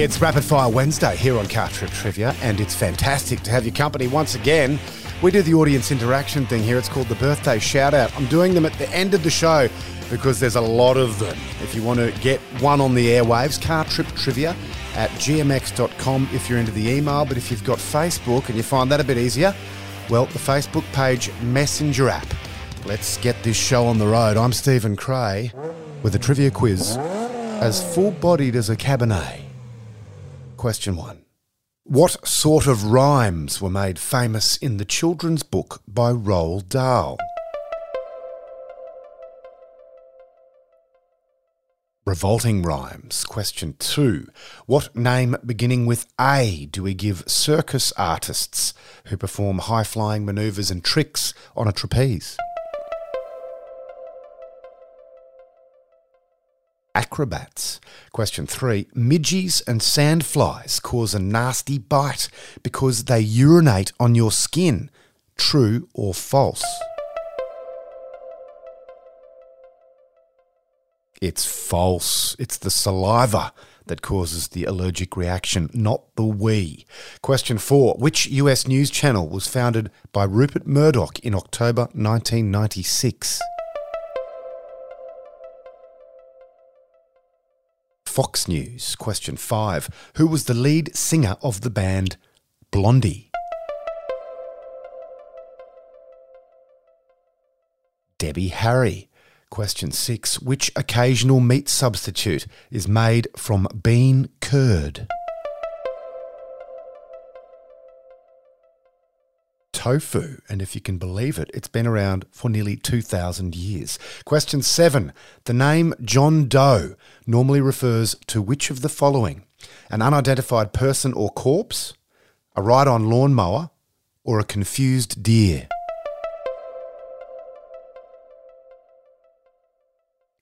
It's Rapid Fire Wednesday here on Car Trip Trivia, and it's fantastic to have your company once again. We do the audience interaction thing here. It's called the birthday shout out. I'm doing them at the end of the show because there's a lot of them. If you want to get one on the airwaves, Car Trip Trivia at gmx.com if you're into the email. But if you've got Facebook and you find that a bit easier, well, the Facebook page Messenger app. Let's get this show on the road. I'm Stephen Cray with a trivia quiz as full bodied as a Cabernet. Question one. What sort of rhymes were made famous in the children's book by Roald Dahl? Revolting rhymes. Question two. What name beginning with A do we give circus artists who perform high flying maneuvers and tricks on a trapeze? Acrobats. Question three Midges and sandflies cause a nasty bite because they urinate on your skin. True or false? It's false. It's the saliva that causes the allergic reaction, not the wee. Question four Which US news channel was founded by Rupert Murdoch in October 1996? Fox News. Question 5. Who was the lead singer of the band Blondie? Debbie Harry. Question 6. Which occasional meat substitute is made from bean curd? Tofu, and if you can believe it, it's been around for nearly 2,000 years. Question seven The name John Doe normally refers to which of the following? An unidentified person or corpse, a ride on lawnmower, or a confused deer?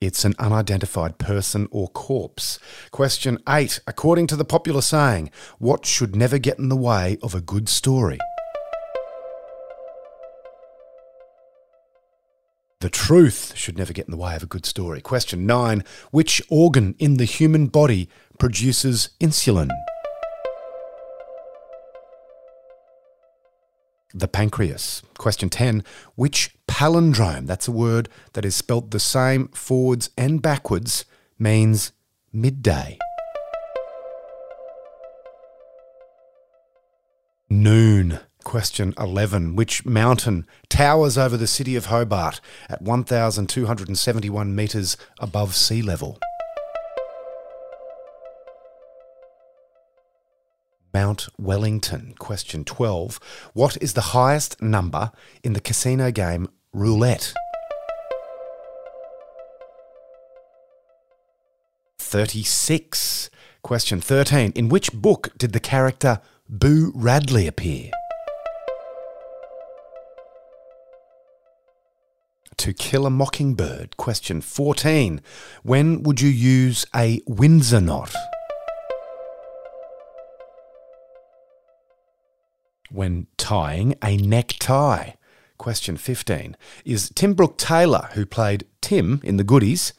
It's an unidentified person or corpse. Question 8. According to the popular saying, what should never get in the way of a good story? The truth should never get in the way of a good story. Question nine Which organ in the human body produces insulin? The pancreas. Question 10. Which palindrome, that's a word that is spelt the same forwards and backwards, means midday? Noon. Question 11. Which mountain towers over the city of Hobart at 1,271 metres above sea level? Mount Wellington. Question 12. What is the highest number in the casino game roulette? 36. Question 13. In which book did the character Boo Radley appear? To Kill a Mockingbird. Question 14. When would you use a Windsor knot? When tying a necktie. Question 15. Is Tim Brooke Taylor, who played Tim in The Goodies,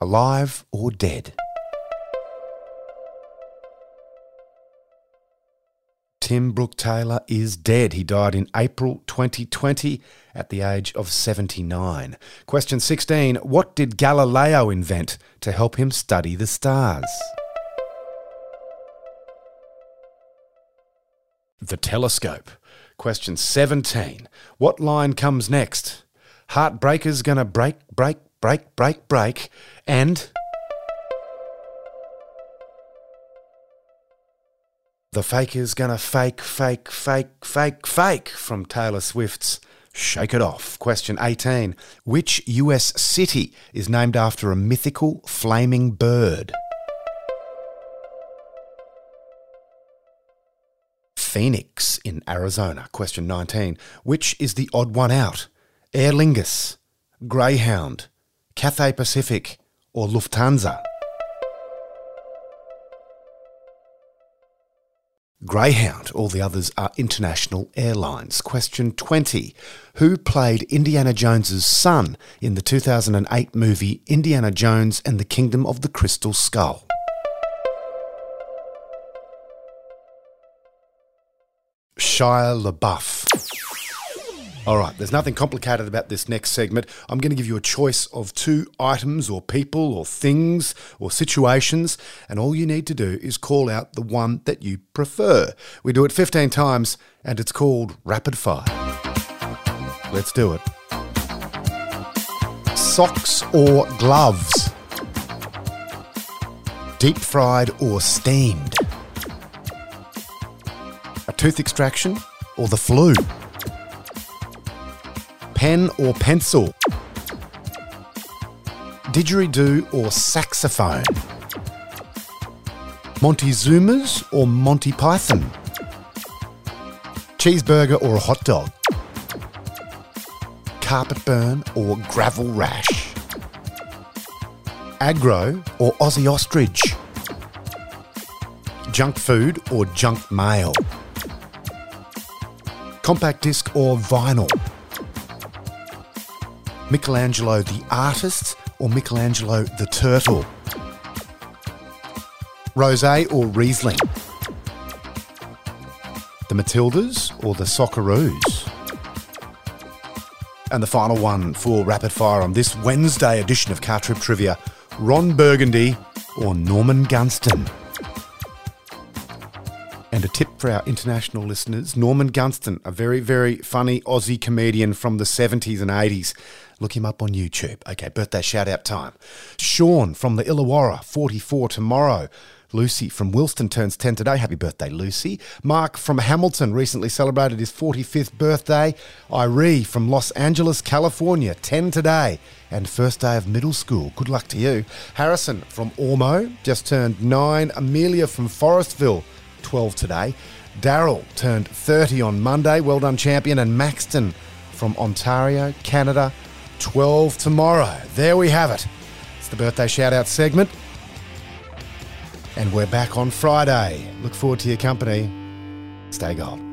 alive or dead? Tim Brooke Taylor is dead. He died in April 2020 at the age of 79. Question 16 What did Galileo invent to help him study the stars? The telescope. Question 17 What line comes next? Heartbreaker's gonna break, break, break, break, break, and. The faker's gonna fake, fake, fake, fake, fake from Taylor Swift's Shake It Off. Question 18. Which US city is named after a mythical flaming bird? Phoenix in Arizona. Question 19. Which is the odd one out? Aer Lingus, Greyhound, Cathay Pacific, or Lufthansa? Greyhound. All the others are international airlines. Question 20. Who played Indiana Jones's son in the 2008 movie Indiana Jones and the Kingdom of the Crystal Skull? Shia LaBeouf. All right, there's nothing complicated about this next segment. I'm going to give you a choice of two items or people or things or situations, and all you need to do is call out the one that you prefer. We do it 15 times, and it's called Rapid Fire. Let's do it. Socks or gloves? Deep fried or steamed? A tooth extraction or the flu? Pen or pencil? Didgeridoo or saxophone? Montezuma's or Monty Python? Cheeseburger or a hot dog? Carpet burn or gravel rash? Agro or Ossie Ostrich? Junk food or junk mail? Compact disc or vinyl? Michelangelo the artist or Michelangelo the turtle? Rosé or Riesling? The Matildas or the Socceroos? And the final one for rapid fire on this Wednesday edition of Car Trip Trivia Ron Burgundy or Norman Gunston? And a tip for our international listeners Norman Gunston, a very, very funny Aussie comedian from the 70s and 80s. Look him up on YouTube. Okay, birthday shout out time. Sean from the Illawarra, 44 tomorrow. Lucy from Wilston turns 10 today. Happy birthday, Lucy. Mark from Hamilton recently celebrated his 45th birthday. Irie from Los Angeles, California, 10 today. And first day of middle school. Good luck to you. Harrison from Ormeau just turned 9. Amelia from Forestville, 12 today. Daryl turned 30 on Monday. Well done, champion. And Maxton from Ontario, Canada, 12 tomorrow. There we have it. It's the birthday shout out segment. And we're back on Friday. Look forward to your company. Stay gold.